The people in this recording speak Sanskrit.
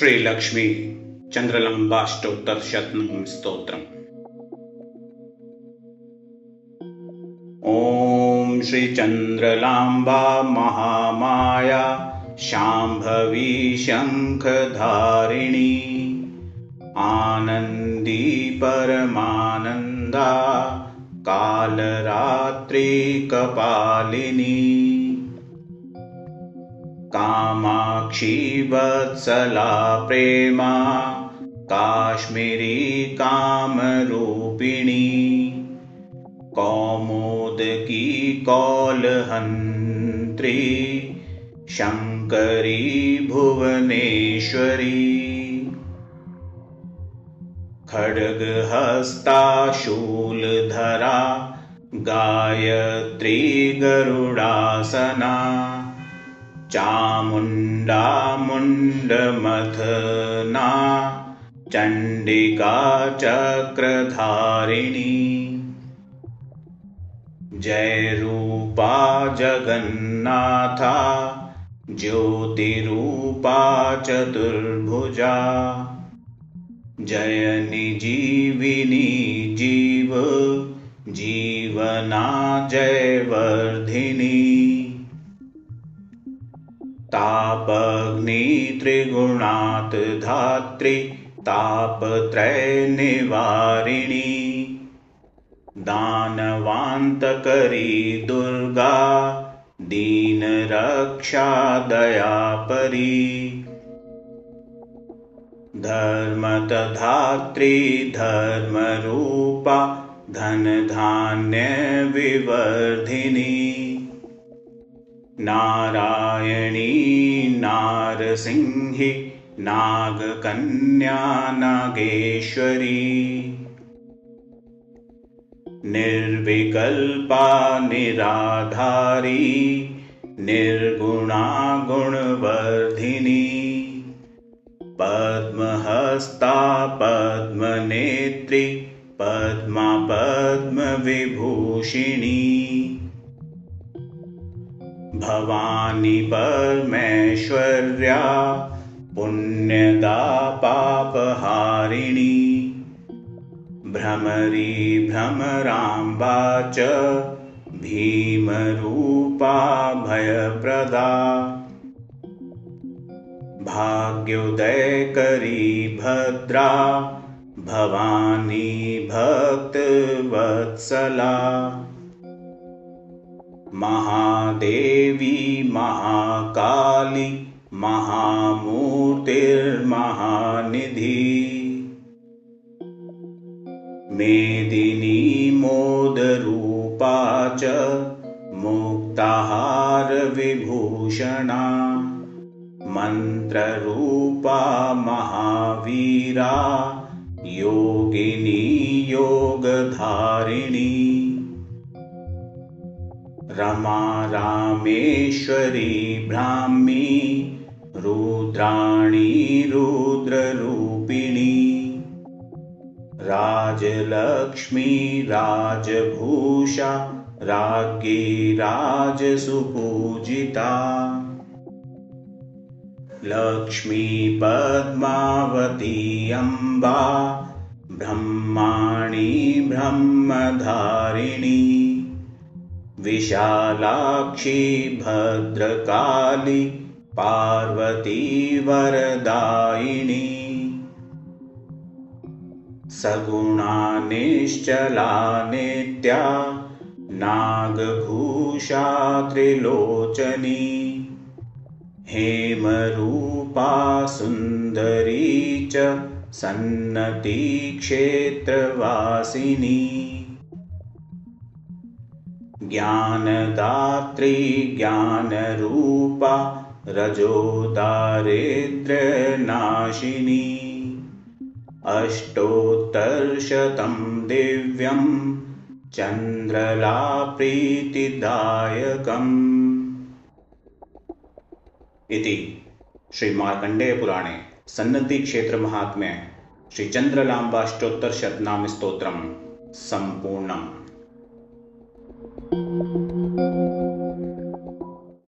श्रीलक्ष्मी चन्द्रलम्बाष्टोत्तरशतम् स्तोत्रम्। ॐ श्रीचन्द्रलाम्बा महामाया शाम्भवी शङ्खधारिणी आनन्दी परमानन्दा कालरात्रिकपालिनी कामाक्षी वत्सला प्रेमा काश्मीरी कामरूपिणी। कौमुदकी कौलहन्त्री शङ्करी भुवनेश्वरी। खड्गहस्ता शूलधरा गायत्री गरुडासना चामुण्डा मुण्डमथना चण्डिका चक्रधारिणी जयरूपा जगन्नाथा ज्योतिरूपा चतुर्भुजा। जयनिजीविनी जीव जीवना जयवर्धिनी तापग्नित्रिगुणात् धात्री तापत्रयनिवारिणी। दानवान्तकरी दुर्गा दीनरक्षादयापरी धर्मतधात्री धर्मरूपा धनधान्यविवर्धिनी नारायणी नारसिंहि नागकन्या नागेश्वरी। निर्विकल्पा निराधारी निर्गुणा गुणवर्धिनी पद्महस्ता पद्मनेत्री पद्मा पद्मविभूषिणी भवानी परमेश्वर्या पुण्यदा पापहारिणी। भ्रमरी भ्रमराम्बा च भीमरूपा भयप्रदा। भाग्योदयकरी भद्रा भवानी भक्तवत्सला महादेवी महाकाली महामूर्तिर्महानिधि। मेदिनी मोदरूपा च मुक्ताहारविभूषणा मन्त्ररूपा महावीरा योगिनी योगधारिणी रमा रामेश्वरी ब्राह्मी रुद्राणी रुद्ररूपिणी राजलक्ष्मी राजभूषा राज्ञी राजसुपूजिता लक्ष्मी पद्मावती अम्बा ब्रह्माणी ब्रह्मधारिणी विशालाक्षी भद्रकाली पार्वती वरदायिनी सगुणा निश्चला नित्या नागभूषा त्रिलोचनी। हेमरूपा सुन्दरी च सन्नतिक्षेत्रवासिनी ज्ञानदात्री ज्ञानरूपा रजोदारिद्र्यनाशिनी अष्टोत्तरशतं दिव्यं चन्द्रलाप्रीतिदायकम्। इति श्रीमार्कण्डेयपुराणे सन्नतिक्षेत्रमाहात्म्ये श्रीचन्द्रलाम्बाष्टोत्तरशतनामस्तोत्रं सम्पूर्णम् Thank you.